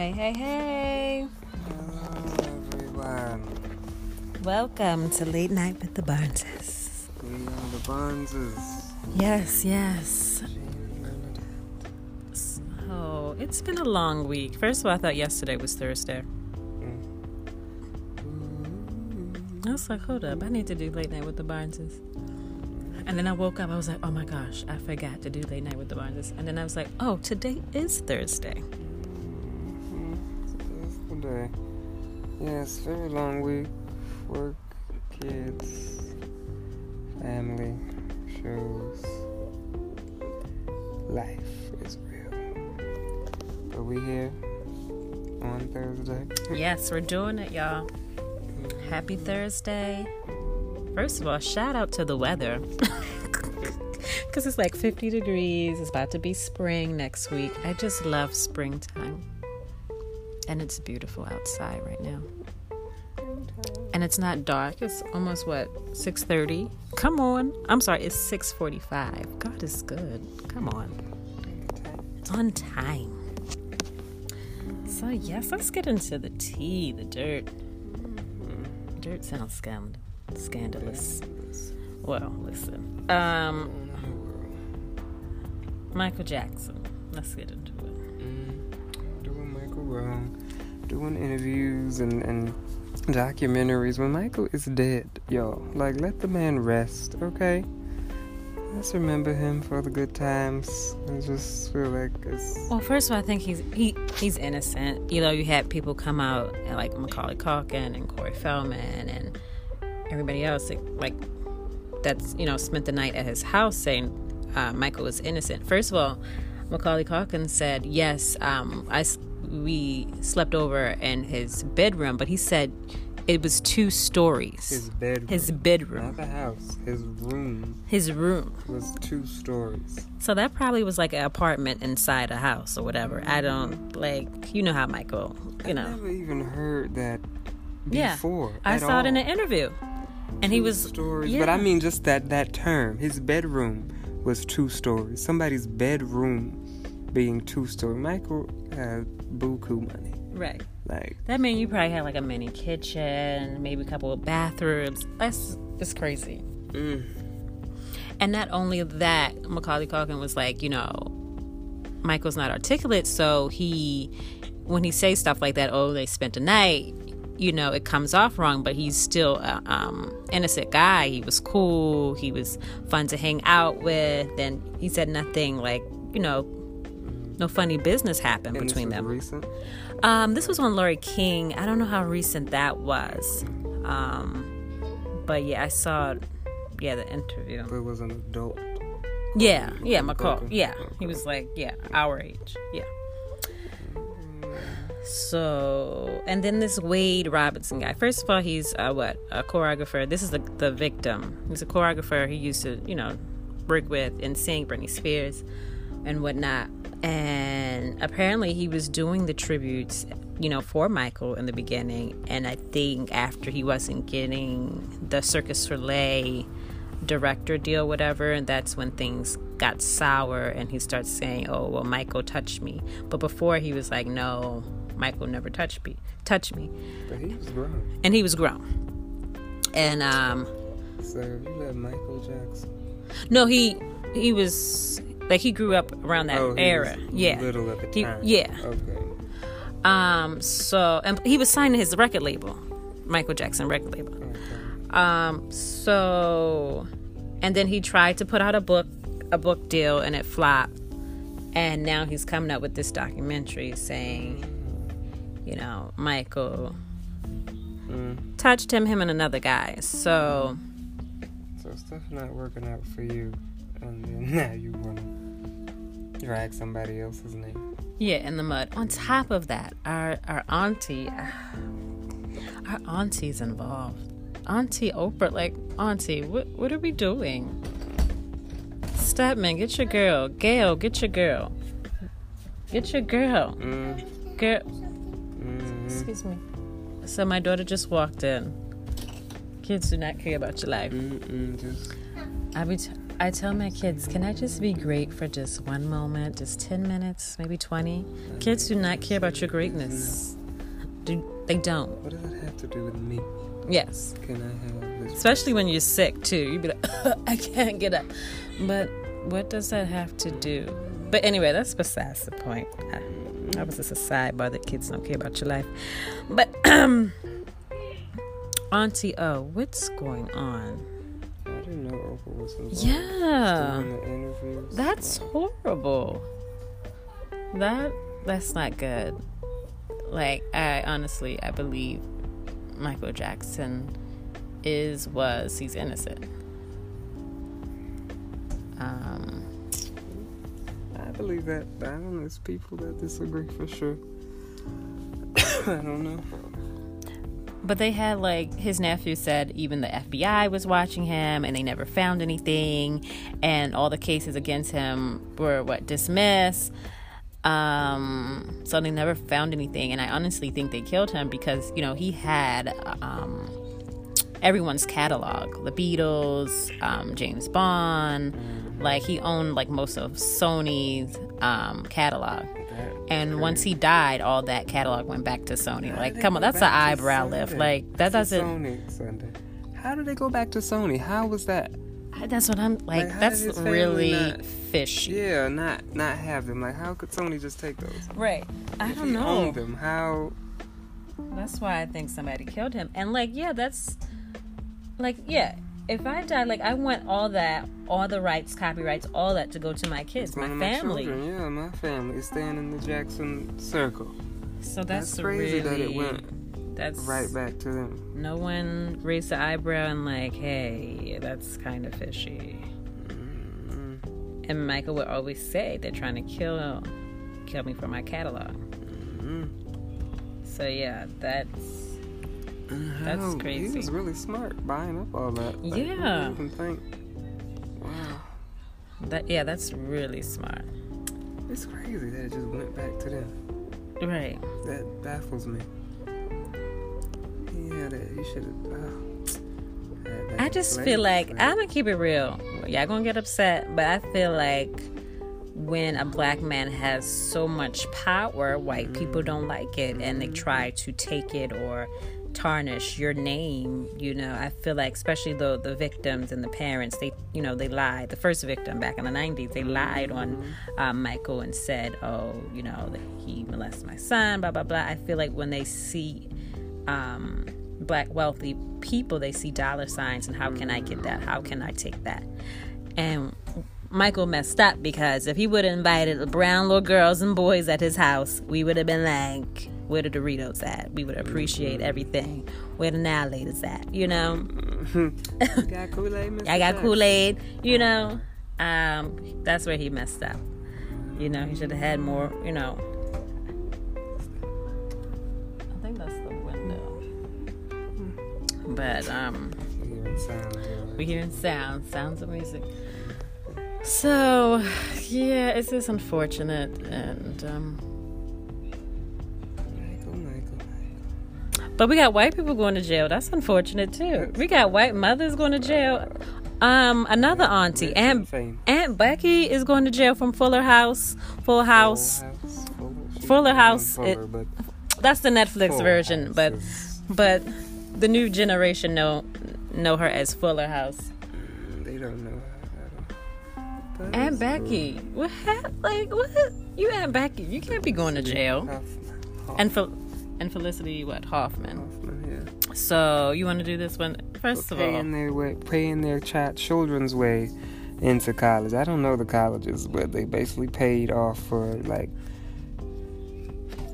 Hey, hey, hey. Hello, everyone. Welcome to Late Night with the Barneses. We are the Barneses. Yes, yes. So, it's been a long week. First of all, I thought yesterday was Thursday. I was like, hold up, I need to do Late Night with the Barneses. And then I woke up, I was like, oh my gosh, I forgot to do Late Night with the Barneses. And then I was like, oh, today is Thursday. Yes, very long week. Work, kids, family, shows. Life is real. But we here on Thursday. Yes, we're doing it, y'all. Happy Thursday. First of all, shout out to the weather. Because it's like 50 degrees. It's about to be spring next week. I just love springtime. And it's beautiful outside right now. And it's not dark. It's almost what, 6:30? Come on. I'm sorry, it's 6:45. God is good. Come on. It's on time. So yes, let's get into the tea, the dirt. Dirt sounds scand- scandalous. Well, listen. Um, Michael Jackson. Let's get into it. Mm, doing Michael wrong, doing interviews and, and documentaries when Michael is dead, yo. Like, let the man rest, okay? Let's remember him for the good times. I just feel like it's. Well, first of all, I think he's he he's innocent. You know, you had people come out like Macaulay Culkin and Corey Feldman and everybody else like, like that's you know spent the night at his house saying uh, Michael was innocent. First of all, Macaulay Culkin said yes, um, I we slept over in his bedroom, but he said it was two stories. His bedroom. His bedroom, Not the house. His room his room. was two stories. So that probably was like an apartment inside a house or whatever. I don't like you know how Michael, you I know. never even heard that before. Yeah. I saw it in an interview. And he was stories, yeah. but I mean just that that term. His bedroom was two stories. Somebody's bedroom being two story. Michael had buku money. right. Like That mean you probably had like a mini kitchen, maybe a couple of bathrooms. That's it's crazy. mm, And not only that, Macaulay Culkin was like, you know, Michael's not articulate, so he when he says stuff like that, oh, they spent a night, you know, it comes off wrong, but he's still a um, innocent guy. He was cool. He was fun to hang out with, and he said nothing like, you know, no funny business happened and between them. recent. Um, this was on Larry King. I don't know how recent that was. Um, but yeah, I saw, yeah, the interview. But it was an adult. Yeah, yeah, McCall. Yeah, he was like, yeah, our age. Yeah. So, and then this Wade Robinson guy. First of all, he's uh, what a choreographer. This is the the victim. He's a choreographer. He used to, you know, work with and sing Britney Spears and whatnot. And apparently, he was doing the tributes, you know, for Michael in the beginning. And I think after he wasn't getting the Cirque du Soleil director deal, whatever, and that's when things got sour. And he starts saying, "Oh, well, Michael touched me," but before he was like, "No, Michael never touched me, touched me," But he was grown. and he was grown. And um, So you let Michael Jackson. no, he he was like he grew up around that oh, era. Yeah. Little at the He- time. yeah. Okay. Um. So, and he was signed to his record label, Michael Jackson record label. Okay. Um. So, and then he tried to put out a book, a book deal, and it flopped. And now he's coming up with this documentary saying, you know, Michael Mm. touched him, him and another guy. So, So stuff not working out for you, and then now you wanna drag somebody else's name. yeah, in the mud. On top of that, our our auntie, our auntie's involved. Auntie Oprah, like auntie, what what are we doing? Stedman, get your girl. Gayle, get your girl. Get your girl. Mm. Girl, Mm. excuse me. So my daughter just walked in. Kids do not care about your life. Mm-mm, just I be, t- I tell my kids, can I just be great for just one moment, just 10 minutes, maybe 20? Kids do not care about your greatness. Do, they don't. What does that have to do with me? Yes. Can I have this? Especially when you're sick, too. You'd be like, I can't get up. But what does that have to do? But anyway, that's besides the point. I, that was just a sidebar that kids don't care about your life. But, um, Auntie O, what's going on? I didn't know Oprah was involved. Yeah. Doing the interviews. That's horrible. That that's not good. Like I honestly I believe Michael Jackson is was he's innocent. Um I believe that. I don't know. There's people that disagree for sure. I don't know. But they had like his nephew said even the FBI was watching him and they never found anything. And all the cases against him were what dismissed. Um so they never found anything. And i honestly think they killed him because you know he had um everyone's catalog the beatles um james bond. Like he owned like most of sony's um catalog and once he died all that catalog went back to sony like come on that's an eyebrow lift like that doesn't Sony Sunday. How did they go back to Sony? How was that? that's what i'm like, Like, that's did his family really not- fishy Yeah, not not have them. Like, how could Sony just take those? right i If don't he know Owned them. How? That's why I think somebody killed him. And like, yeah, that's like, yeah. If I die, like, I want all that, all the rights, copyrights, all that to go to my kids, my to family. children. Yeah, my family is staying in the Jackson circle. so that's, That's crazy really, that it went That's right back to them. No one raised the eyebrow and like, hey, that's kind of fishy. Mm-hmm. And Michael would always say they're trying to kill, kill me for my catalog. Mm-hmm. So yeah, that's Mm-hmm. That's How- He crazy. was really smart buying up all that. Like, Yeah. even think? Wow, that. Yeah, that's really smart. it's crazy that it just went back to them. Right. That baffles me. Yeah, that he should uh, have. I just feel like I'm gonna keep it real. Y'all gonna get upset, but I feel like when a black man has so much power, white people mm-hmm. don't like it and they mm-hmm. try to take it or tarnish your name. You know, I feel like especially the the victims and the parents, they you know they lied. The first victim back in the '90s, they lied on um, Michael and said, "Oh, you know, that he molested my son." Blah blah blah. I feel like when they see um, black wealthy people, they see dollar signs and how can I get that? How can I take that? And Michael messed up because if he would have invited the brown little girls and boys at his house, we would have been like, where the Doritos at? We would appreciate everything. Where the annihilators at? You know? You got Kool Aid, I got Kool Aid, you know? Um, that's where he messed up. You know, he should have had more, you know. I think that's the window. But, um, We're hearing sounds, hearing sounds, sounds of music. So, yeah, it's just unfortunate, and um, but we got white people going to jail. That's unfortunate too. We got white mothers going to jail. Um, another auntie, Aunt and. Aunt Becky is going to jail from Fuller House. Full House. Full House. Fuller, House, it- That's the Netflix version, but but the new generation know know her as Fuller House. mm, they don't know. but Aunt Becky, what hap- like what? You Aunt Becky, you can't be going to jail. And Fel- and Felicity what Huffman. Huffman, yeah. So you want to do this one first of all? paying their way, paying their child children's way into college. I don't know the colleges, but they basically paid off for like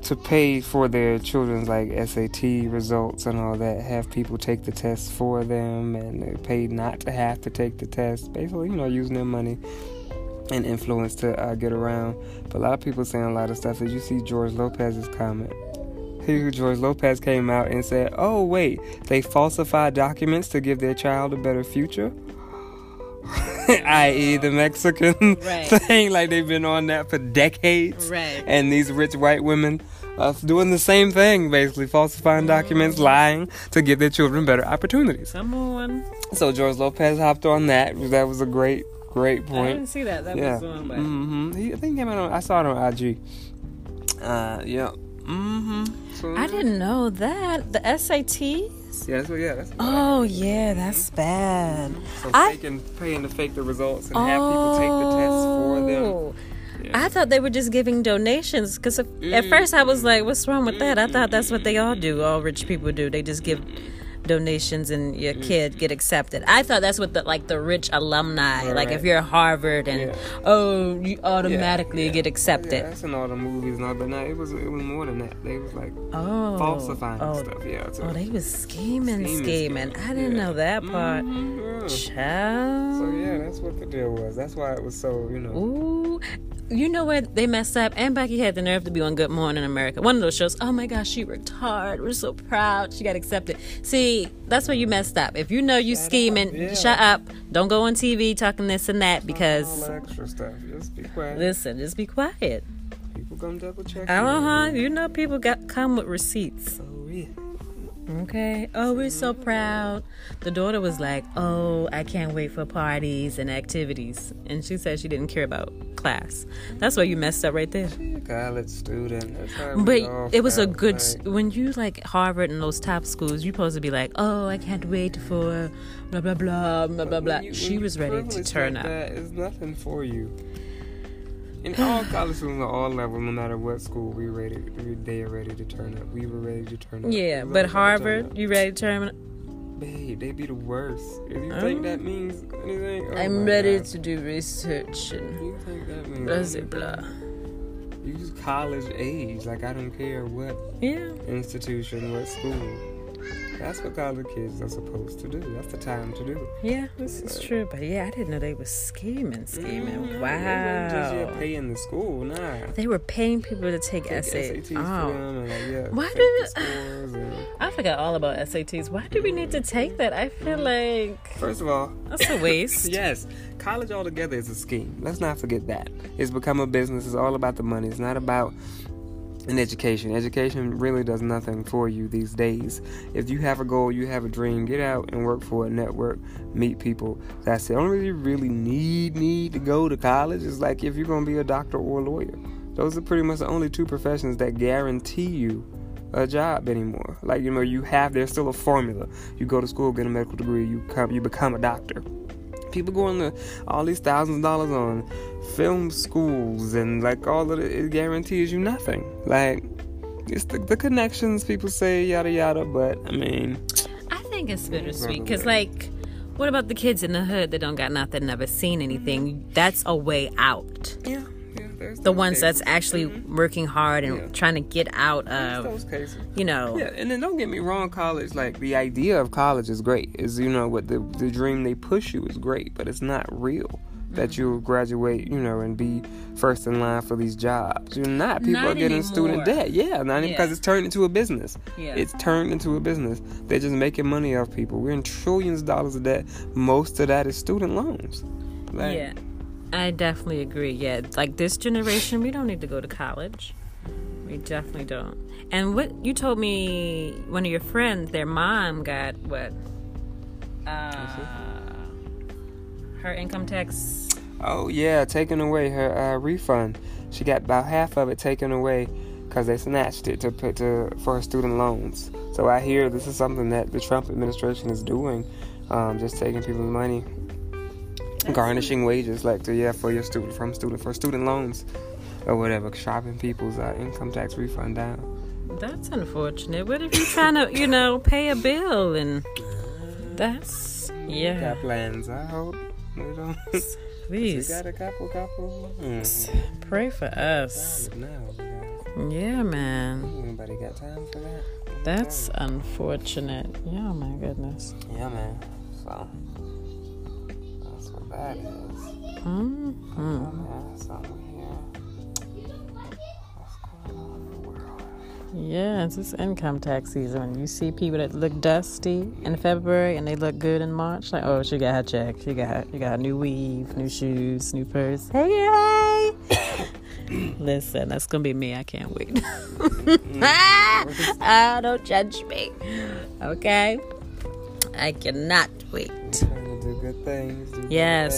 to pay for their children's like SAT results and all that. Have people take the tests for them, and they paid not to have to take the test. Basically, you know, using their money and influence to uh, get around. But a lot of people saying a lot of stuff. Did you see George Lopez's comment? Here, George Lopez came out and said, "Oh wait, they falsified documents to give their child a better future." I.e., the Mexican Right. thing, like they've been on that for decades, Right. and these rich white women are doing the same thing, basically falsifying documents, lying to give their children better opportunities. Come on. So George Lopez hopped on that. That was a great Great point. I didn't see that. That yeah. was on, but Mm-hmm. He, I think he came out on. I saw it on IG. Uh, yeah. Mm-hmm. So, I didn't know that the SATs. Yeah, that's what. Yeah, that's. Oh yeah, that's bad. So I- faking, paying to fake the results and have people take the test for them. Oh. Yeah. I thought they were just giving donations because at first I was like, "What's wrong with that?" I thought that's what they all do. All rich people do. They just give donations and your kid get accepted. I thought that's what the like the rich alumni, like if you're Harvard and Yeah. oh, you automatically yeah. get Yeah, accepted. that's in all the movies and all, but no, it was it was more than that. They was like Oh, falsifying oh, stuff. Yeah. So, oh, they was scheming, Scheming, scheming. scheming. I didn't know that part. Mhm, yeah. Child. So yeah, that's what the deal was. That's why it was so you know. Ooh, you know where they messed up? And Becky had the nerve to be on Good Morning America. One of those shows. Oh my gosh, she worked hard. We're so proud. She got accepted. See, that's where you messed up. If you know you scheming, yeah. shut up. Don't go on TV talking this and that because extra stuff. Just be quiet. listen, just be quiet. People come double check. Uh huh. You know people got come with receipts. Oh yeah. Okay. Oh, we're so proud. The daughter was like, "Oh, I can't wait for parties and activities," and she said she didn't care about class. That's why you messed up right there. College student. That's how we But it was a good like, when you like Harvard and those top schools. You're supposed to be like, "Oh, I can't wait for blah blah blah blah blah blah." you- She was ready to turn like up. That is nothing for you. In all college students at all levels, no matter what school, we ready. We, they are ready to turn up. We were ready to turn up. Yeah, but all ready to turn Harvard, you ready to turn up? babe, they be the worst. If you think oh. that means anything, oh I'm ready God. to do research and You think that means blah blah. You just college age. Like I don't care what Yeah. institution, what school. That's what college kids are supposed to do. That's the time to do. Yeah, this is true. But yeah, I didn't know they were scheming, scheming. Mm-hmm. It wasn't just yeah, Wow. paying the school, nah. They were paying people to take, Take essay. SATs Oh, and like, yeah, Why do- and- I forgot all about SATs. Why do we need to take that? I feel mm. like First of all, that's a waste. yes, college altogether is a scheme. Let's not forget that. It's become a business. It's all about the money. It's not about an education. Education really does nothing for you these days. If you have a goal, you have a dream, get out and work for a network, meet people. That's the only reason you really need need to go to college is like if you're gonna be a doctor or a lawyer. Those are pretty much the only two professions that guarantee you a job anymore. Like you know, you have there's still a formula. You go to school, get a medical degree, you come, you become a doctor. People going to all these thousands of dollars on film schools and like all of it, it guarantees you nothing. Like it's the, the connections people say yada yada, but I mean, I think it's bittersweet because, like, what about the kids in the hood that don't got nothing, never seen anything? That's a way out. yeah, yeah. There's The ones that's cases. actually working hard and Yeah. trying to get out There's of, those cases. you know. Yeah, and then don't get me wrong, college like the idea of college is great. Is you know what the the dream they push you is great, but it's not real. That Mm-hmm. you'll graduate, you know, and be first in line for these jobs. You're not. People Not are getting student debt. Yeah, not even because Yeah. it's turned into a business. Yeah. It's turned into a business. They're just making money off people. We're in trillions of dollars of debt. Most of that is student loans. Like, yeah. I definitely agree. Yeah, like this generation, we don't need to go to college. We definitely don't. And what you told me, one of your friends, their mom got what? Uh, her income tax. Oh yeah, taking away her uh, refund. She got about half of it taken away because they snatched it to put to for her student loans. So I hear this is something that the Trump administration is doing, um, just taking people's money, garnishing wages like to yeah for your student from student for student loans or whatever, chopping people's uh, income tax refund down. That's unfortunate. What if you're trying to, you know, pay a bill and that's yeah. Got plans. I hope they don't. we Please got a couple, couple. Mm. pray for us. Yeah, man. Anybody got time for that? That's unfortunate. Yeah, my goodness. Yeah, man. So in the world? Yeah, it's income tax season. You see people that look dusty in February and they look good in March, like, oh, she got her check. She got you got a new weave, new shoes, new purse. Hey, hey. Listen, that's gonna be me. I can't wait. ah, don't judge me. Okay, I cannot wait. Do good things. do good Yes.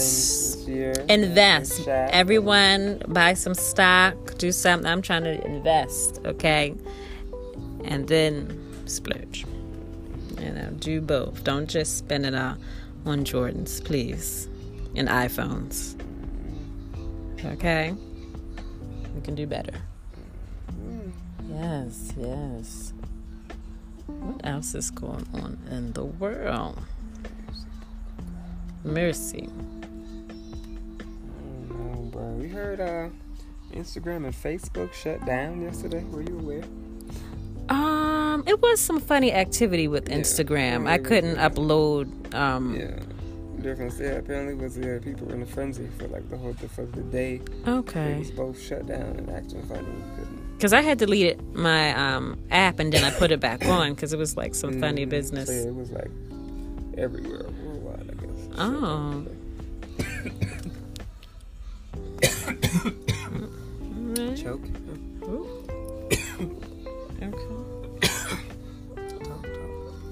things this year. invest. Everyone buy some stock, do something. I'm trying to invest, okay? And then splurge. You know, do both. Don't just spend it all on Jordans, please. And iPhones. Okay? We can do better. Mm. Yes, yes. What else is going on in the world? Mercy. Oh, no, bro. We heard uh, Instagram and Facebook shut down yesterday. Were you aware? Um, it was some funny activity with Yeah. Instagram. I couldn't upload. Um, Yeah. Difference. Yeah, apparently was yeah, people were in a frenzy for like the whole for the day. It okay. was both shut down and acting funny. Couldn't. Because I had deleted my um app and then I put it back on because it was like some funny Mhm. business. So, yeah, it was like everywhere worldwide, I guess. Oh. Choke. Okay. Talk, talk.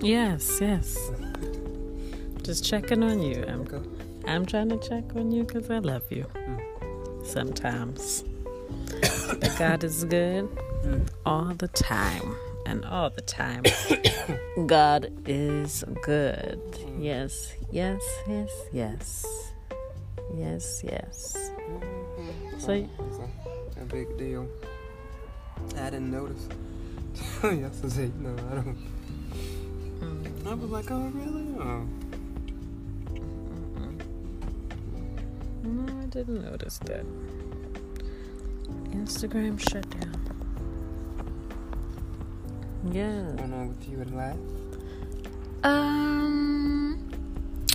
Yes, yes. Just checking on you. I'm. I'm trying to check on you because I love you. Mm. Sometimes. God is good all the time. And all the time. God is good. Yes, yes, yes, yes. Yes, yes. So- a, a big deal. I didn't notice yesterday. No, I don't. Mm, I was like, oh really? Oh. No, I didn't notice that. Instagram shut down. Yeah. What's going on with you and life? Um,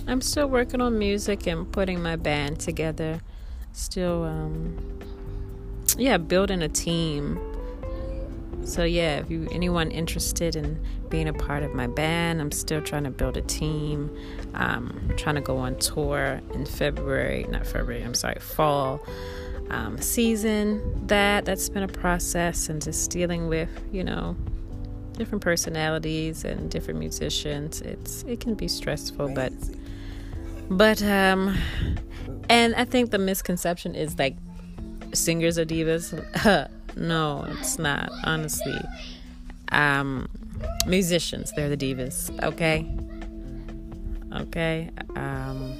I'm still working on music and putting my band together. Still, um, yeah, building a team. So yeah, if you anyone interested in being a part of my band, I'm still trying to build a team. Um, trying to go on tour in February, not February. I'm sorry, fall um, season. That that's been a process, and just dealing with you know different personalities and different musicians. It's it can be stressful, but but um, and I think the misconception is like singers are divas. no, it's not. Honestly, um, musicians they're the divas. Okay, okay. Um,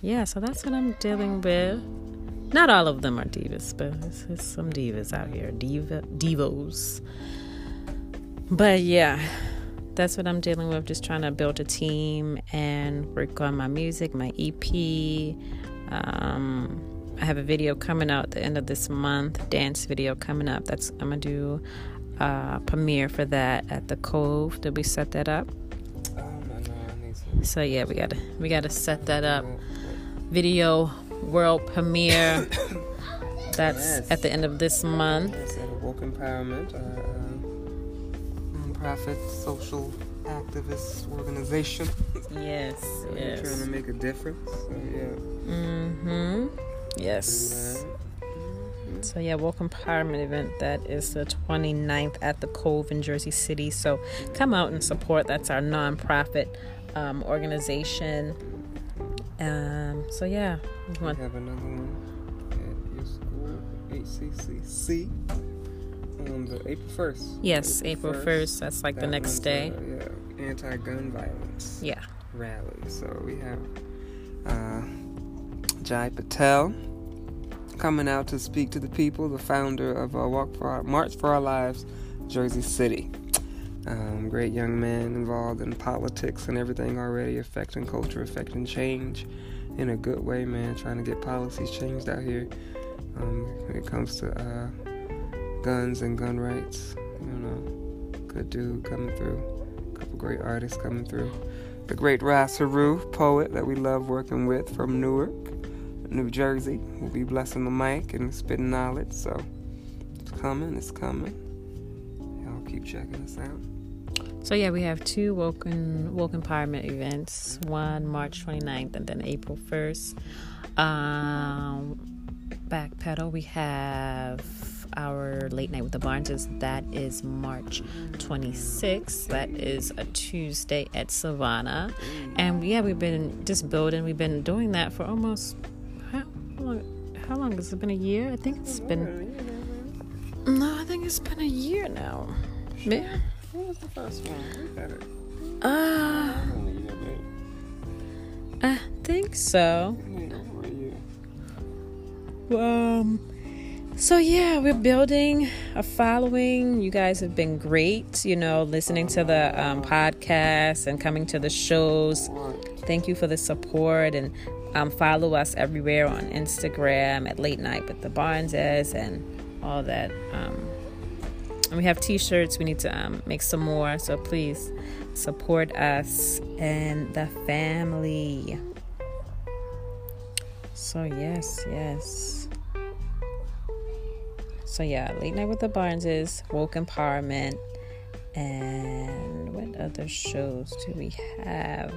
yeah, so that's what I'm dealing with. Not all of them are divas, but there's, some divas out here, diva divos. But yeah, that's what I'm dealing with. Just trying to build a team and work on my music, my EP. Um, I have a video coming out at the end of this month, dance video coming up. That's I'm gonna do a premiere for that at the Cove. Did we set that up? No, no, I need some. So yeah, we gotta we gotta set that up. Video world premiere. That's Yes. at the end of this month. Yes, at Woke Empowerment, uh, uh, nonprofit social activist organization. Yes, So We're trying to make a difference. So yeah. Mm-hmm. Yes. So yeah, Welcome Empowerment event. That is the 29th at the Cove in Jersey City. So come out and support. That's our nonprofit um, organization. Um, so yeah, we want have another one at your school, HCCC, on the April 1st. yes, April 1st. That's like the next day. Uh, yeah, anti-gun violence Yeah. rally. So we have uh, Jai Patel coming out to speak to the people, the founder of uh, Walk for Our, March for Our Lives, Jersey City. Um, great young man involved in politics and everything already, affecting culture, affecting change in a good way, man. Trying to get policies changed out here um, when it comes to uh, guns and gun rights. You know, good dude coming through. A couple great artists coming through. The great Ras Haru, poet that we love working with from Newark, New Jersey, will be blessing the mic and spitting knowledge. So it's coming, it's coming. Y'all keep checking us out. So yeah, we have two Woken Woken Empowerment events. One March 29th and then April 1st. Um, backpedal. We have our late night with the Barneses. That is March 26th. That is a Tuesday at Savannah. And yeah, we've been just building. We've been doing that for almost how long? How long has it been? A year? I think it's been. No, I think it's been a year now. Yeah. What was the first one? Got it. Uh, I think so. Um, so yeah, we're building a following. You guys have been great, you know, listening to the um, podcast and coming to the shows. Thank you for the support and um, follow us everywhere on Instagram at Late Night with the Barneses and all that. Um, and we have T-shirts. We need to um, make some more. So please support us and the family. So yes, yes. So yeah, late night with the Barneses, woke empowerment, and what other shows do we have?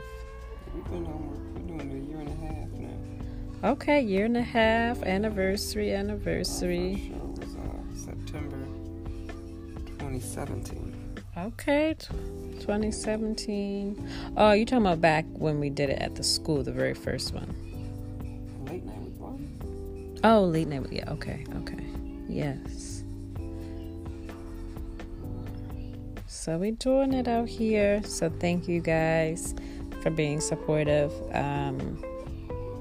We've been on, we're doing a year and a half now. Okay, year and a half, anniversary, anniversary. Our show was uh, September 2017. Okay, 2017. Oh, you talking about back when we did it at the school, the very first one? Late night with one. Oh, late night. with- Yeah. Okay. Okay. Yes. So we doing it out here. So thank you guys for being supportive. Um,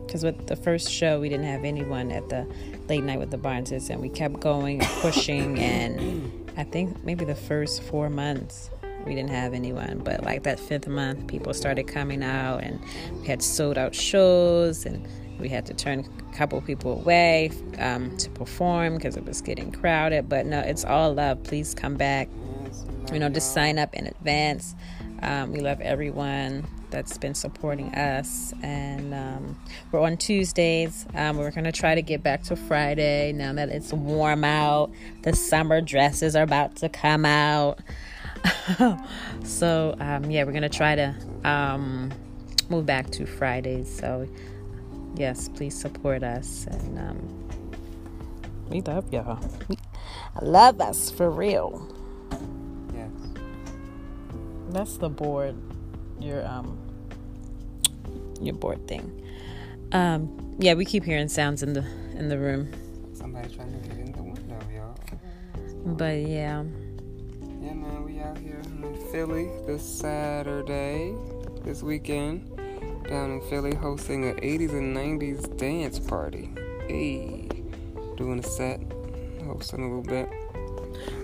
because with the first show we didn't have anyone at the late night with the Barneses, and we kept going, and pushing, and I think maybe the first four months we didn't have anyone. But like that fifth month, people started coming out, and we had sold out shows, and we had to turn a couple people away um, to perform because it was getting crowded. But no, it's all love. Please come back. You know, just sign up in advance. Um, we love everyone that's been supporting us, and um, we're on Tuesdays. Um, we're gonna try to get back to Friday now that it's warm out. The summer dresses are about to come out. so um, yeah, we're gonna try to um, move back to Fridays. So yes, please support us, and um, we love y'all. I love us for real. That's the board. Your um your board thing. Um yeah, we keep hearing sounds in the in the room. Somebody trying to get in the window, y'all. But yeah. Yeah, man, we out here in Philly this Saturday, this weekend, down in Philly, hosting an 80s and 90s dance party. Hey, doing a set, hosting a little bit.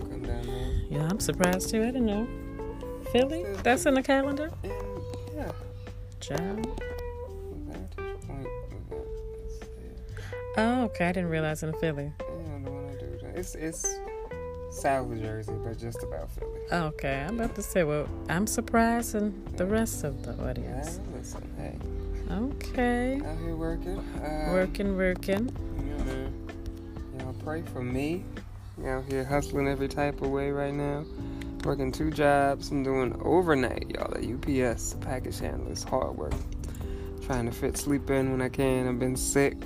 Come down there. Yeah, I'm surprised too. I didn't know. Philly? That's in the calendar? And yeah, Child. Vantage Point event. Let's see. Oh, okay. I didn't realize in Philly. Yeah, the one I do. It's it's South Jersey, but just about Philly. Okay. I'm about to say, well, I'm surprised and the rest of the Yeah, audience. listen, hey, Okay. out here working. Uh, Working, working. Yeah, man. Y'all pray for me. Out here hustling every type of way right now. Working two jobs. I'm doing overnight, y'all, at UPS. Package handler. Hard work. Trying to fit sleep in when I can. I've been sick.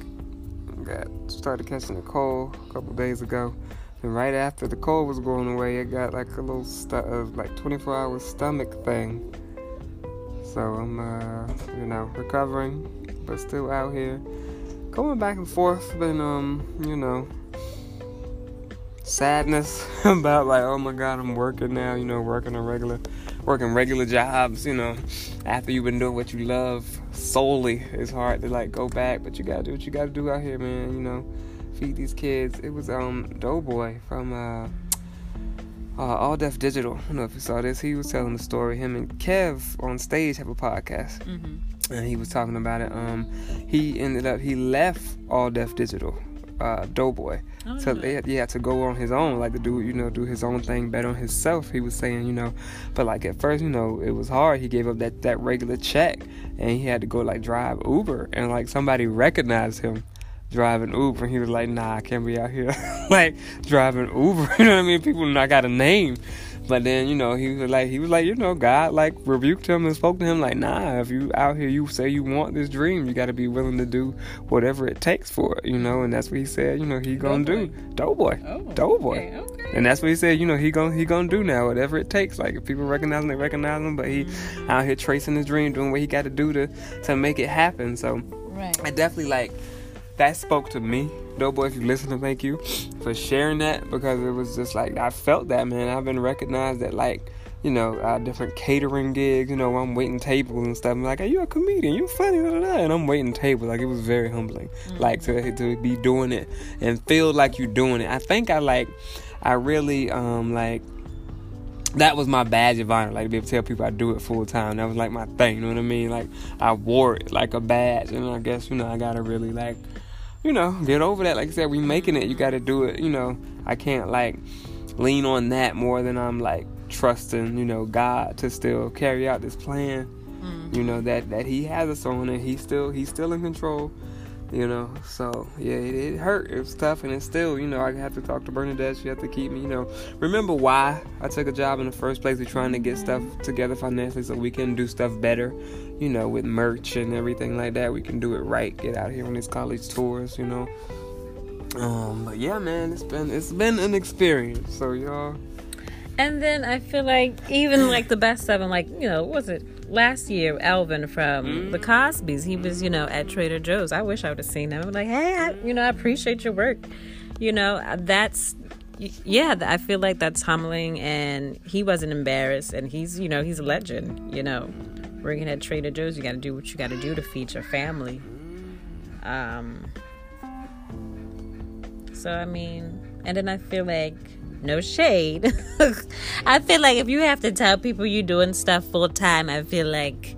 Got started catching a cold a couple days ago. And right after the cold was going away, it got like a little stu- uh, like 24 hour stomach thing. So I'm, uh, you know, recovering, but still out here going back and forth been um you know sadness about like oh my god i'm working now you know working a regular working regular jobs you know after you've been doing what you love solely it's hard to like go back but you gotta do what you gotta do out here man you know feed these kids it was um doughboy from uh uh, All Def Digital. I don't know if you saw this. He was telling the story. Him and KevOnStage have a podcast Mm-hmm. and he was talking about it. Um, he ended up he left All Def Digital, uh, Doughboy, Oh, so he had to go on his own, like to do you know do his own thing, bet on himself. He was saying you know, but like at first you know it was hard. He gave up that that regular check, and he had to go like drive Uber, and like somebody recognized him driving Uber, and he was like, Nah, I can't be out here like driving Uber. You know what I mean? People not got a name But then, you know, he was like, he was like, you know, God like rebuked him and spoke to him like, nah, if you out here, you say you want this dream, you got to be willing to do whatever it takes for it, you know. And that's what he said, you know, he gonna do, doughboy, Oh, doughboy. okay, okay. And that's what he said, you know, he gonna he gonna do now, whatever it takes. Like if people recognize him, they recognize him. But he Mm-hmm. out here tracing his dream, doing what he got to do to to make it happen. So Right. I definitely like that spoke to me. Doughboy, if you listen to thank you for sharing that because it was just like I felt that man. I've been recognized at like you know uh, different catering gigs. You know I'm waiting tables and stuff. I'm like, are you a comedian? You funny? Blah, blah, blah. And I'm waiting tables. Like it was very humbling. Like to to be doing it and feel like you're doing it. I think I like I really um like that was my badge of honor, like to be able to tell people I do it full time. That was like my thing, you know what I mean? Like I wore it like a badge, and I guess you know I gotta really like, you know, get over that. Like I said, we making it, you gotta do it. You know, I can't like lean on that more than I'm like trusting, you know, God to still carry out this plan. Mm-hmm. You know that that He has us on, and He's still He's still in control. You know, so yeah, it, it hurt. It was tough, and it's still, you know, I have to talk to Bernadette. She have to keep me, you know, remember why I took a job in the first place. We're trying to get stuff together financially so we can do stuff better, you know, with merch and everything like that. We can do it right. Get out here on these college tours, you know. Um, but yeah, man, it's been it's been an experience. So y'all, And then I feel like even like the best of them, like you know, what was it last year? Alvin from the Cosbys. He was you know at Trader Joe's. I wish I would have seen him. I'm like, hey, I, you know, I appreciate your work. You know, that's yeah. I feel like that's humbling, and he wasn't embarrassed, and he's you know he's a legend. You know, working at Trader Joe's, you got to do what you got to do to feed your family. Um. So I mean, and then I feel like no shade. I feel like if you have to tell people you're doing stuff full time, I feel like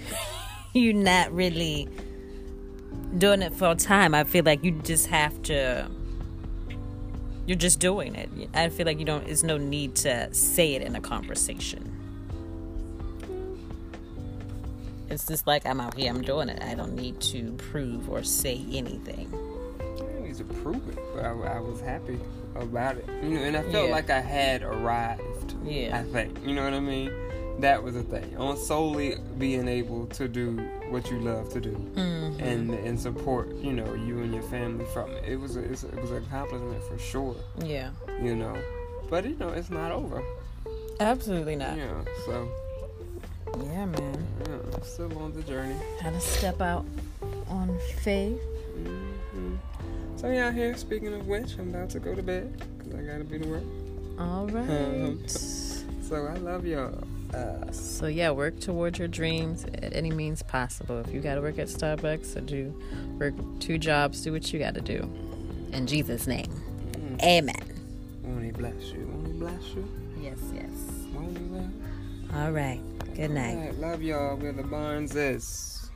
you're not really doing it full time. I feel like you just have to. You're just doing it. I feel like you don't. There's no need to say it in a conversation. It's just like I'm out here. I'm doing it. I don't need to prove or say anything. I need to prove it, I, I was happy about it, you know, and I felt Yeah. like I had arrived. Yeah. I think. You know what I mean? That was the thing. On solely being able to do what you love to do Mm-hmm. and and support, you know, you and your family from it. It was a, it was an accomplishment for sure, Yeah. you know. But you know, it's not over. Absolutely not. Yeah. So Yeah, man. yeah, still on the journey. How to step out on faith. hmm So yeah, here. Speaking of which, I'm about to go to bed because I gotta be to work. All right. Um, So I love y'all. Uh, so yeah, work towards your dreams at any means possible. If you got to work at Starbucks or do work two jobs, do what you got to do. In Jesus' name, mm, Amen. won't he bless you? Won't he bless you? Yes, yes. Won't he bless? All right. Good night. Alright, love y'all. Where the Barnes is.